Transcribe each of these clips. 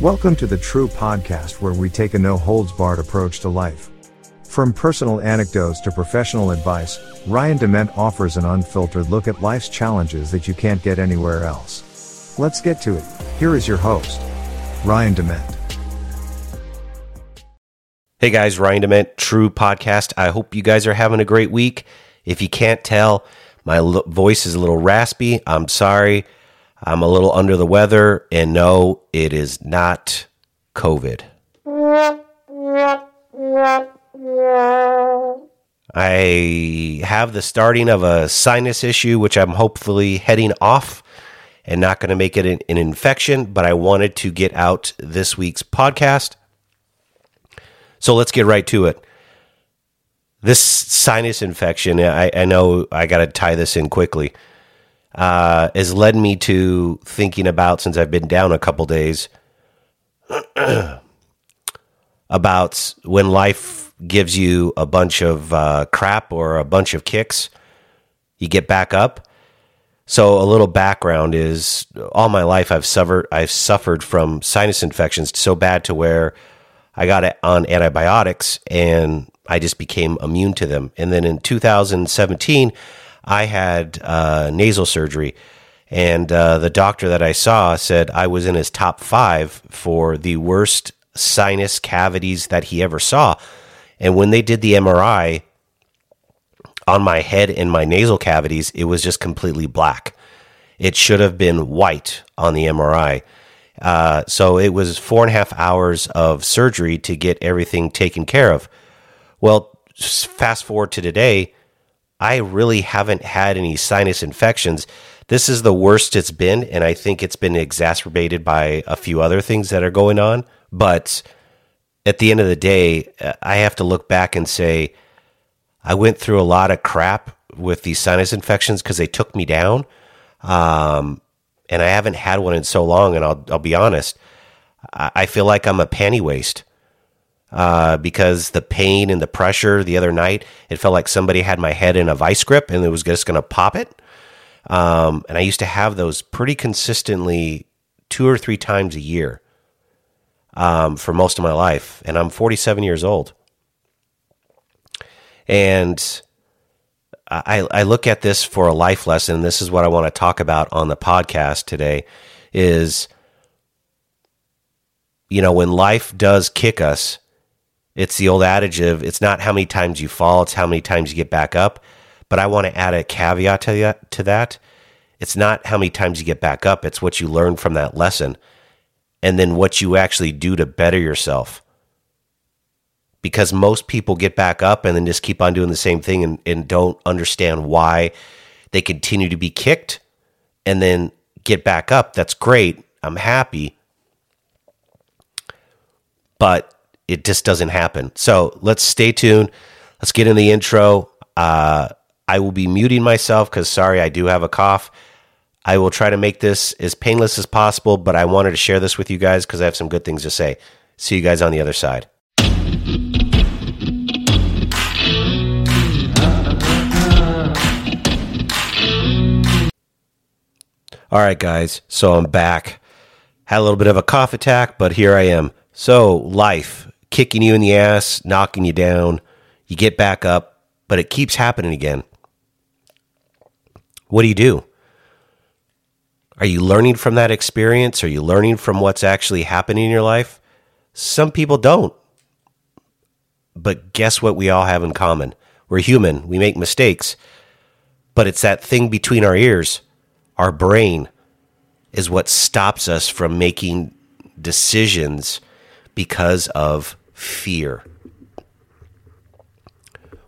Welcome to the True Podcast, where we take a no holds barred approach to life. From personal anecdotes to professional advice, Ryan Dement offers an unfiltered look at life's challenges that you can't get anywhere else. Let's get to it. Here is your host, Ryan Dement. Hey guys, Ryan Dement, True Podcast. I hope you guys are having a great week. If you can't tell, my voice is a little raspy. I'm sorry. I'm a little under the weather, and no, it is not COVID. I have the starting of a sinus issue, which I'm hopefully heading off and not going to make it an, an infection, but I wanted to get out this week's podcast. So let's get right to it. This sinus infection, I, I know I got to tie this in quickly, uh, has led me to thinking about, since I've been down a couple days, about when life gives you a bunch of uh, crap or a bunch of kicks, you get back up. So a little background is all my life I've suffered I've suffered from sinus infections so bad to where I got it on antibiotics and I just became immune to them. And then in 2017, I had uh, nasal surgery, and uh, the doctor that I saw said I was in his top five for the worst sinus cavities that he ever saw. And when they did the MRI on my head and my nasal cavities, it was just completely black. It should have been white on the MRI. Uh, so it was four and a half hours of surgery to get everything taken care of. Well, fast forward to today, I really haven't had any sinus infections. This is the worst it's been, and I think it's been exacerbated by a few other things that are going on. But at the end of the day, I have to look back and say, I went through a lot of crap with these sinus infections because they took me down. Um, and I haven't had one in so long. And I'll, I'll be honest, I, feel like I'm a panty waste uh, because the pain and the pressure the other night, it felt like somebody had my head in a vice grip and it was just going to pop it. Um, and I used to have those pretty consistently two or three times a year um, for most of my life. And I'm 47 years old. And I, I look at this for a life lesson. This is what I want to talk about on the podcast today is, you know, when life does kick us, it's the old adage of it's not how many times you fall, it's how many times you get back up. But I want to add a caveat to that, to that. It's not how many times you get back up, it's what you learn from that lesson and then what you actually do to better yourself. Because most people get back up and then just keep on doing the same thing and, and don't understand why they continue to be kicked and then get back up. That's great. I'm happy. But it just doesn't happen. So let's stay tuned. Let's get in the intro. Uh, I will be muting myself because, sorry, I do have a cough. I will try to make this as painless as possible, but I wanted to share this with you guys because I have some good things to say. See you guys on the other side. All right, guys. So I'm back. Had a little bit of a cough attack, but here I am. So, life kicking you in the ass, knocking you down. You get back up, but it keeps happening again. What do you do? Are you learning from that experience? Are you learning from what's actually happening in your life? Some people don't. But guess what we all have in common? We're human. We make mistakes. But it's that thing between our ears, our brain, is what stops us from making decisions because of fear.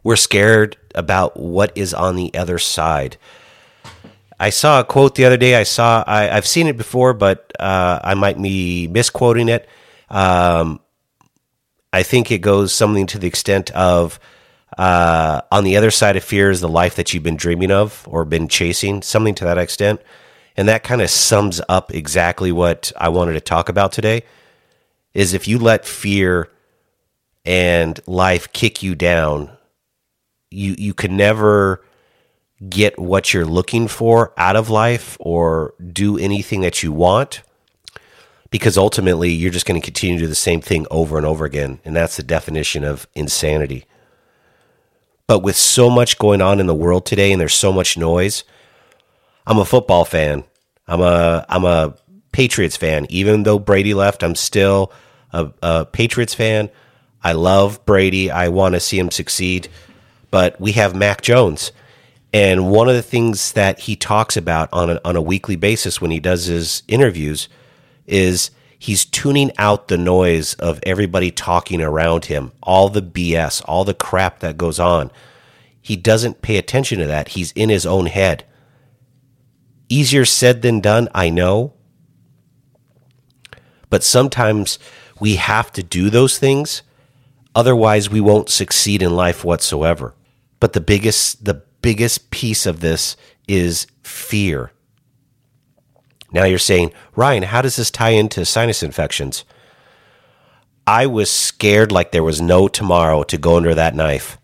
We're scared about what is on the other side. I saw a quote the other day. I saw, I, have seen it before, but uh, I might be misquoting it. Um, I think it goes something to the extent of uh, on the other side of fear is the life that you've been dreaming of or been chasing, something to that extent. And that kind of sums up exactly what I wanted to talk about today. Is if you let fear and life kick you down, you you can never get what you're looking for out of life or do anything that you want because ultimately you're just going to continue to do the same thing over and over again. And that's the definition of insanity. But with so much going on in the world today and there's so much noise, I'm a football fan. I'm a I'm a Patriots fan. Even though Brady left, I'm still a, a Patriots fan. I love Brady. I want to see him succeed. But we have Mac Jones. And one of the things that he talks about on a, on a weekly basis when he does his interviews is he's tuning out the noise of everybody talking around him, all the BS, all the crap that goes on. He doesn't pay attention to that. He's in his own head. Easier said than done, I know. But sometimes we have to do those things. Otherwise, we won't succeed in life whatsoever. But the biggest, the biggest piece of this is fear. Now you're saying, Ryan, how does this tie into sinus infections? I was scared like there was no tomorrow to go under that knife.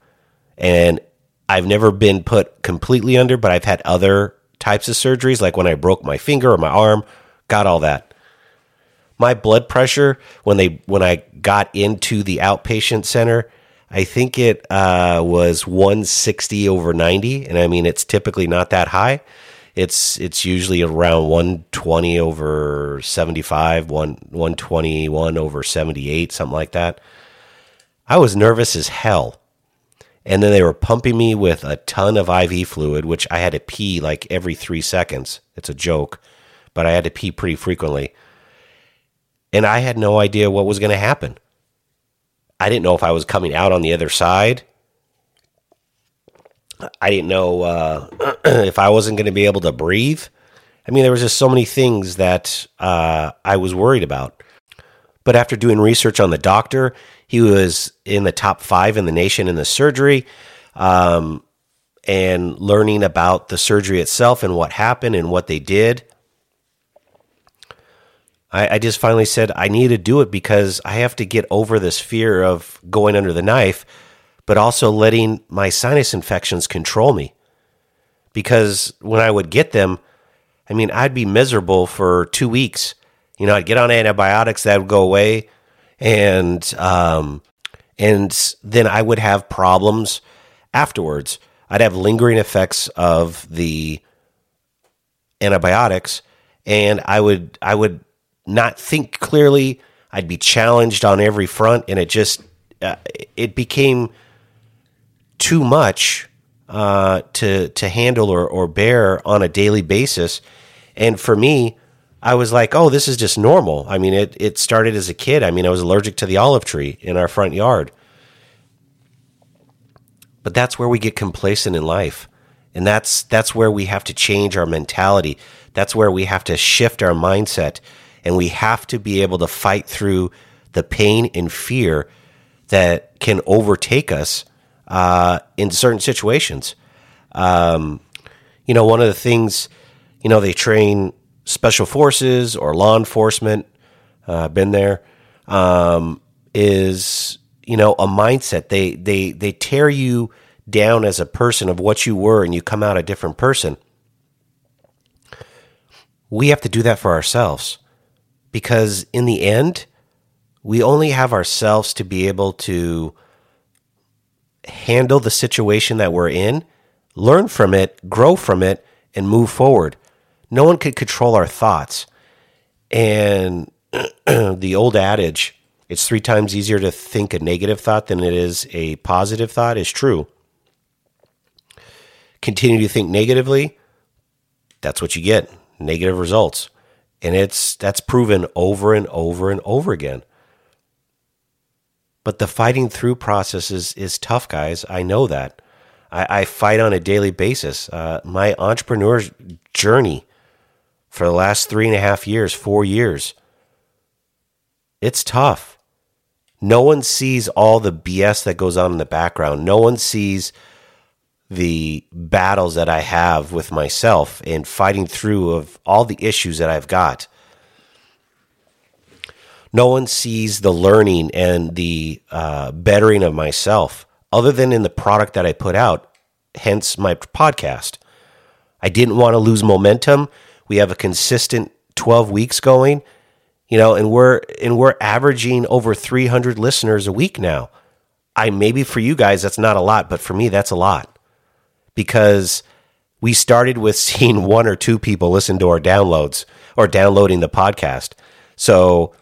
And I've never been put completely under, but I've had other types of surgeries, like when I broke my finger or my arm, got all that. My blood pressure when they when I got into the outpatient center, I think it uh, was 160 over 90, and I mean it's typically not that high. It's it's usually around 120 over 75, 1 121 over 78, something like that. I was nervous as hell. And then they were pumping me with a ton of IV fluid, which I had to pee like every three seconds. It's a joke, but I had to pee pretty frequently. And I had no idea what was going to happen. I didn't know if I was coming out on the other side. I didn't know uh, if I wasn't going to be able to breathe. I mean, there was just so many things that uh, I was worried about. But after doing research on the doctor, he was in the top five in the nation in the surgery. Um, and learning about the surgery itself and what happened and what they did. I, I, just finally said I need to do it because I have to get over this fear of going under the knife, but also letting my sinus infections control me. Because when I would get them, I mean, I'd be miserable for two weeks. You know, I'd get on antibiotics, that would go away and um, and then I would have problems afterwards. I'd have lingering effects of the antibiotics, and I would I would not think clearly. I'd be challenged on every front, and it just uh, it became too much uh, to to handle or, or bear on a daily basis. And for me, I was like, oh, this is just normal. I mean, it, it started as a kid. I mean, I was allergic to the olive tree in our front yard. But that's where we get complacent in life. And that's that's where we have to change our mentality. That's where we have to shift our mindset and we have to be able to fight through the pain and fear that can overtake us uh, in certain situations. Um, you know, one of the things, you know, they train special forces or law enforcement, uh, been there, um, is you know a mindset. They they they tear you down as a person of what you were, and you come out a different person. We have to do that for ourselves because in the end, we only have ourselves to be able to handle the situation that we're in, learn from it, grow from it, and move forward no one could control our thoughts. And the old adage, it's three times easier to think a negative thought than it is a positive thought, is true. Continue to think negatively, that's what you get negative results. And it's that's proven over and over and over again. But the fighting through process is, is tough, guys. I know that. I, I fight on a daily basis. Uh, my entrepreneur journey for the last three and a half years, four years. It's tough. No one sees all the BS that goes on in the background. No one sees the battles that I have with myself and fighting through of all the issues that I've got. No one sees the learning and the uh, bettering of myself other than in the product that I put out, hence my podcast. I didn't want to lose momentum we have a consistent 12 weeks going, You know, and we're and we're averaging over 300 listeners a week now. I maybe for you guys that's not a lot, but for me that's a lot. Because we started with seeing one or two people listen to our downloads or downloading the podcast. So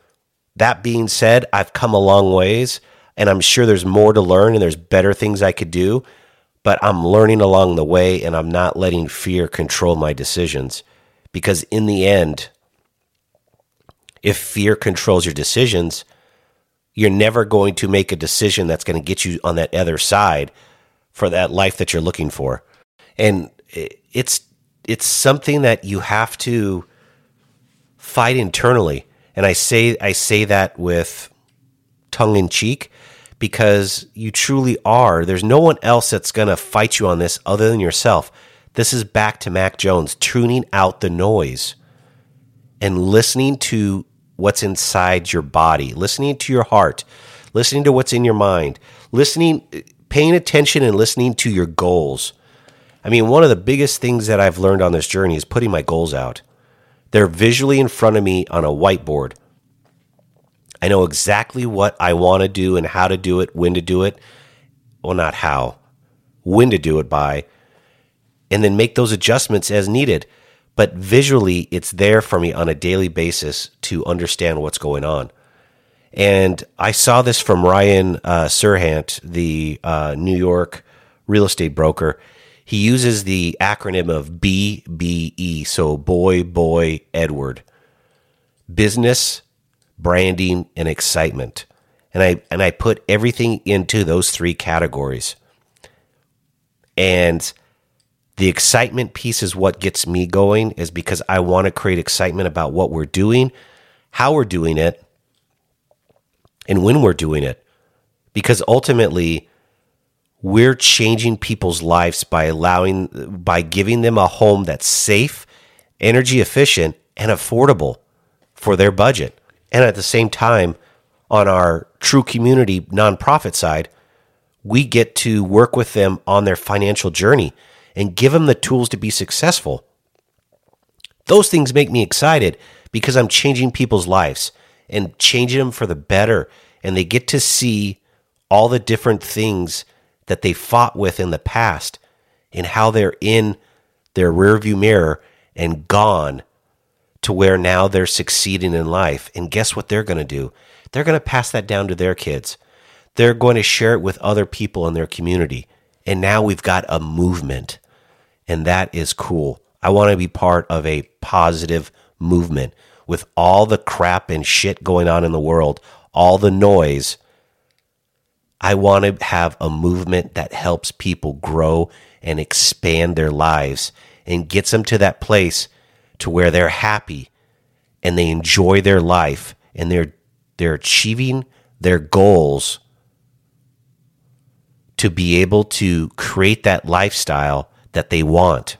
that being said, I've come a long ways and I'm sure there's more to learn and there's better things I could do, but I'm learning along the way and I'm not letting fear control my decisions because in the end if fear controls your decisions, you're never going to make a decision that's going to get you on that other side for that life that you're looking for. And it's it's something that you have to fight internally. And I say I say that with tongue in cheek because you truly are. There's no one else that's going to fight you on this other than yourself. This is back to Mac Jones, tuning out the noise and listening to what's inside your body, listening to your heart, listening to what's in your mind, listening, paying attention and listening to your goals. I mean, one of the biggest things that I've learned on this journey is putting my goals out. They're visually in front of me on a whiteboard. I know exactly what I want to do and how to do it, when to do it. Well, not how, when to do it by, and then make those adjustments as needed but visually it's there for me on a daily basis to understand what's going on. And I saw this from Ryan uh, Serhant, the uh, New York real estate broker. He uses the acronym of BBE, so Boy, Boy, Edward business, branding, and excitement. And I, and I put everything into those three categories. And the excitement piece is what gets me going, is because I want to create excitement about what we're doing, how we're doing it, and when we're doing it. Because ultimately, we're changing people's lives by allowing, by giving them a home that's safe, energy efficient, and affordable for their budget. And at the same time, on our true community nonprofit side, we get to work with them on their financial journey and give them the tools to be successful. Those things make me excited because I'm changing people's lives and changing them for the better. And they get to see all the different things that they fought with in the past and how they're in their rearview mirror and gone to where now they're succeeding in life. And guess what they're going to do? They're going to pass that down to their kids. They're going to share it with other people in their community. And now we've got a movement and that is cool. I want to be part of a positive movement with all the crap and shit going on in the world, all the noise. I want to have a movement that helps people grow and expand their lives and gets them to that place to where they're happy and they enjoy their life and they're they're achieving their goals to be able to create that lifestyle that they want.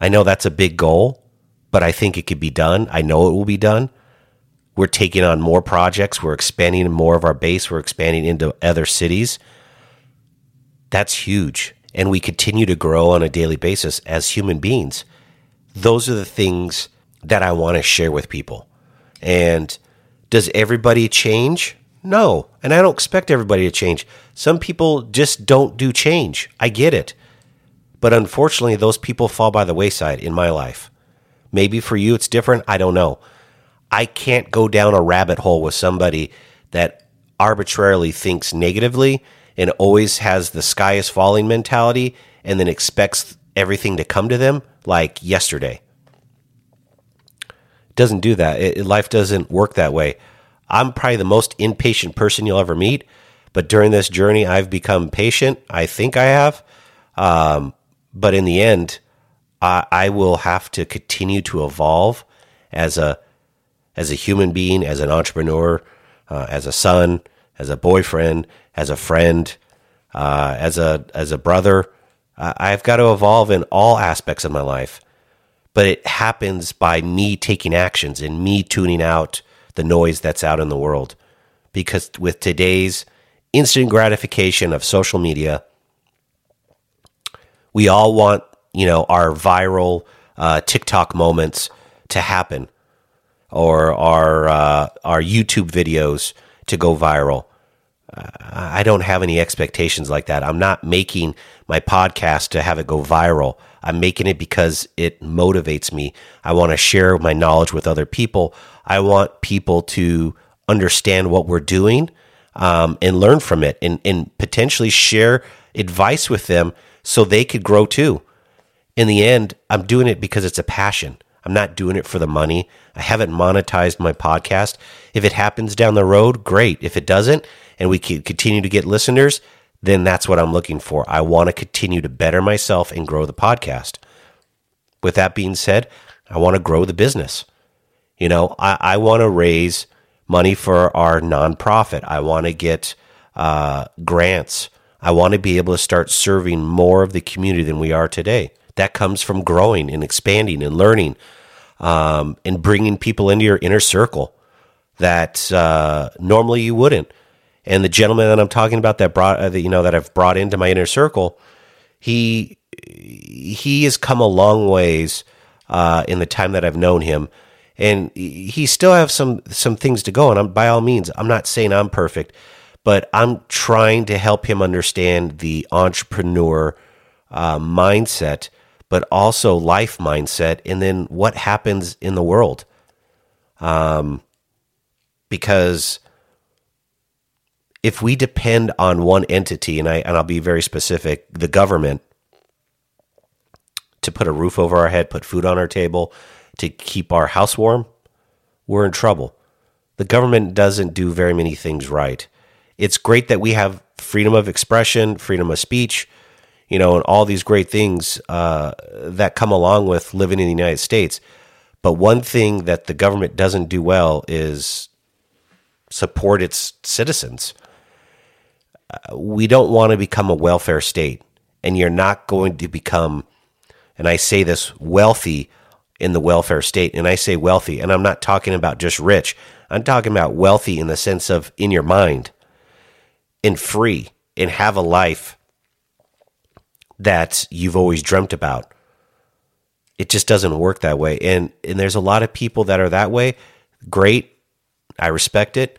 I know that's a big goal, but I think it could be done. I know it will be done. We're taking on more projects. We're expanding more of our base. We're expanding into other cities. That's huge. And we continue to grow on a daily basis as human beings. Those are the things that I want to share with people. And does everybody change? No. And I don't expect everybody to change. Some people just don't do change. I get it. But unfortunately, those people fall by the wayside in my life. Maybe for you it's different. I don't know. I can't go down a rabbit hole with somebody that arbitrarily thinks negatively and always has the sky is falling mentality and then expects everything to come to them like yesterday. It doesn't do that. It, life doesn't work that way. I'm probably the most impatient person you'll ever meet. But during this journey, I've become patient. I think I have. Um, but in the end, I, I, will have to continue to evolve as a as a human being, as an entrepreneur, uh, as a son, as a boyfriend, as a friend, uh, as a as a brother. I've got to evolve in all aspects of my life. But it happens by me taking actions and me tuning out the noise that's out in the world. Because with today's instant gratification of social media, we all want, you know, our viral uh, TikTok moments to happen. or our uh, our YouTube videos to go viral. I don't have any expectations like that. I'm not making my podcast to have it go viral. I'm making it because it motivates me. I want to share my knowledge with other people. I want people to understand what we're doing um, and learn from it and, and potentially share advice with them so they could grow too. In the end, I'm doing it because it's a passion. I'm not doing it for the money. I haven't monetized my podcast. If it happens down the road, great. If it doesn't, and we can continue to get listeners, then that's what I'm looking for. I want to continue to better myself and grow the podcast. With that being said, I want to grow the business. You know, I, I want to raise money for our nonprofit. I want to get uh, grants. I want to be able to start serving more of the community than we are today. That comes from growing and expanding and learning um, and bringing people into your inner circle that uh, normally you wouldn't. And the gentleman that I'm talking about that brought, uh, you know, that I've brought into my inner circle, he he has come a long ways uh, in the time that I've known him, and he still have some some things to go. And I'm, by all means, I'm not saying I'm perfect, but I'm trying to help him understand the entrepreneur uh, mindset, but also life mindset, and then what happens in the world. Um, because if we depend on one entity, and I and I'll be very specific, the government, to put a roof over our head, put food on our table, to keep our house warm, we're in trouble. The government doesn't do very many things right. It's great that we have freedom of expression, freedom of speech, you know, and all these great things uh, that come along with living in the United States. But one thing that the government doesn't do well is support its citizens we don't want to become a welfare state, and you're not going to become, and I say this, wealthy in the welfare state. And I say wealthy, and I'm not talking about just rich. I'm talking about wealthy in the sense of in your mind and free and have a life that you've always dreamt about. It just doesn't work that way. And and there's a lot of people that are that way. Great. I respect it.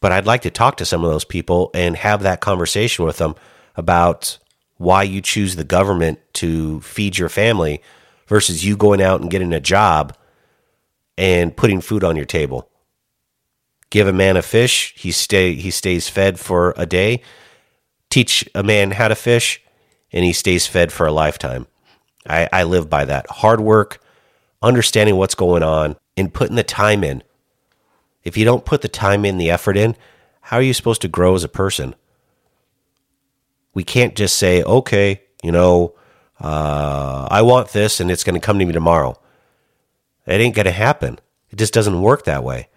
But I'd like to talk to some of those people and have that conversation with them about why you choose the government to feed your family versus you going out and getting a job and putting food on your table. Give a man a fish, he stay he stays fed for a day. Teach a man how to fish, and he stays fed for a lifetime. I, I live by that. Hard work, understanding what's going on, and putting the time in. If you don't put the time in, the effort in, how are you supposed to grow as a person? We can't just say, okay, you know, uh, I want this and it's going to come to me tomorrow. It ain't going to happen. It just doesn't work that way.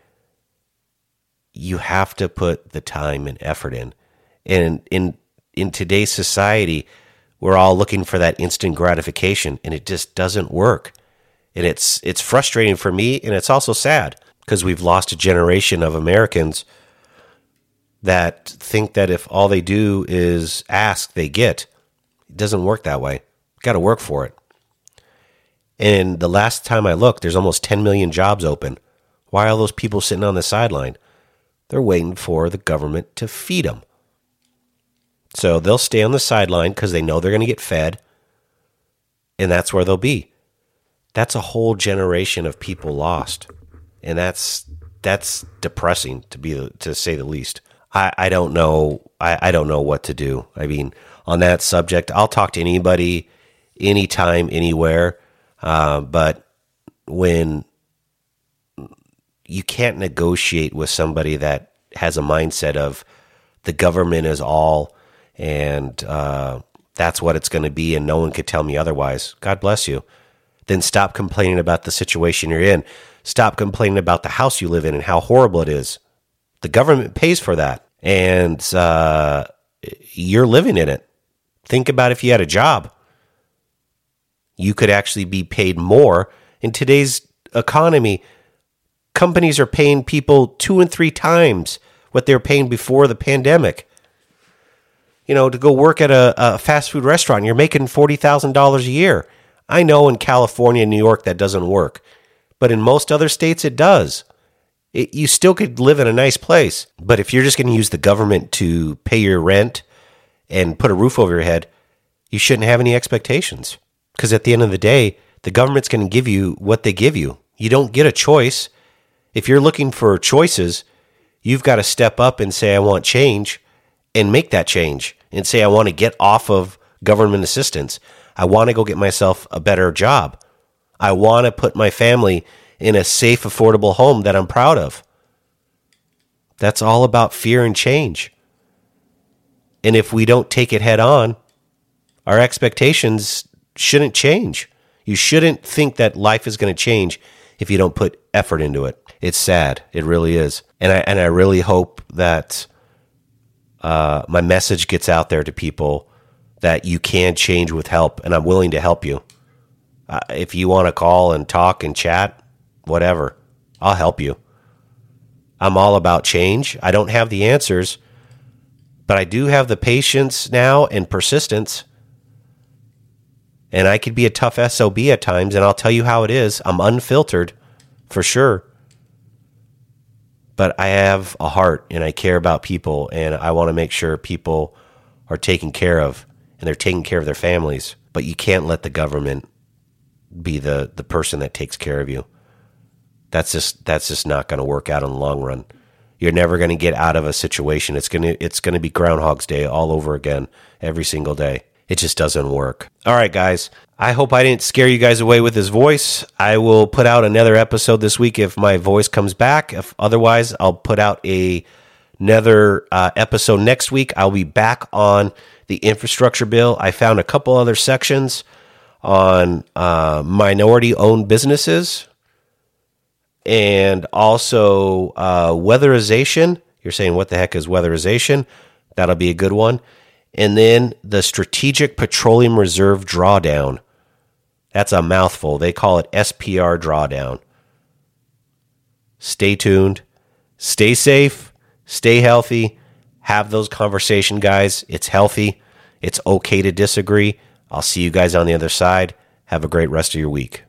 You have to put the time and effort in. And in in today's society, we're all looking for that instant gratification and it just doesn't work. And it's it's frustrating for me and it's also sad because we've lost a generation of Americans that think that if all they do is ask, they get. It doesn't work that way. Got to work for it. And the last time I looked, there's almost 10 million jobs open. Why are all those people sitting on the sideline? They're waiting for the government to feed them. So they'll stay on the sideline because they know they're going to get fed, and that's where they'll be. That's a whole generation of people lost and that's that's depressing to be to say the least. I, I don't know I, I don't know what to do. I mean, on that subject, I'll talk to anybody, anytime, anywhere. Uh, but when you can't negotiate with somebody that has a mindset of the government is all and uh, that's what it's going to be, and no one could tell me otherwise. God bless you. Then stop complaining about the situation you're in. Stop complaining about the house you live in and how horrible it is. The government pays for that, and uh, you're living in it. Think about if you had a job. You could actually be paid more. In today's economy, companies are paying people two and three times what they were paying before the pandemic. You know, to go work at a, a fast food restaurant, you're making $40,000 a year. I know in California, and New York, that doesn't work but in most other states, it does. It, you still could live in a nice place. But if you're just going to use the government to pay your rent and put a roof over your head, you shouldn't have any expectations. Because at the end of the day, the government's going to give you what they give you. You don't get a choice. If you're looking for choices, you've got to step up and say, I want change and make that change and say, I want to get off of government assistance. I want to go get myself a better job. I want to put my family in a safe, affordable home that I'm proud of. That's all about fear and change. And if we don't take it head on, our expectations shouldn't change. You shouldn't think that life is going to change if you don't put effort into it. It's sad. It really is. And I and I really hope that uh, my message gets out there to people that you can change with help, and I'm willing to help you. Uh, if you want to call and talk and chat, whatever, I'll help you. I'm all about change. I don't have the answers, but I do have the patience now and persistence. And I could be a tough SOB at times, and I'll tell you how it is. I'm unfiltered for sure. But I have a heart and I care about people, and I want to make sure people are taken care of and they're taking care of their families. But you can't let the government be the the person that takes care of you. That's just that's just not going to work out in the long run. You're never going to get out of a situation. It's going to it's going to be Groundhog's Day all over again every single day. It just doesn't work. All right, guys. I hope I didn't scare you guys away with his voice. I will put out another episode this week if my voice comes back. If otherwise, I'll put out a another uh, episode next week. I'll be back on the infrastructure bill. I found a couple other sections on uh, minority owned businesses and also uh, weatherization. You're saying, what the heck is weatherization? That'll be a good one. And then the Strategic Petroleum Reserve Drawdown. That's a mouthful. They call it SPR Drawdown. Stay tuned. Stay safe. Stay healthy have those conversation guys. It's healthy. It's okay to disagree. I'll see you guys on the other side. Have a great rest of your week.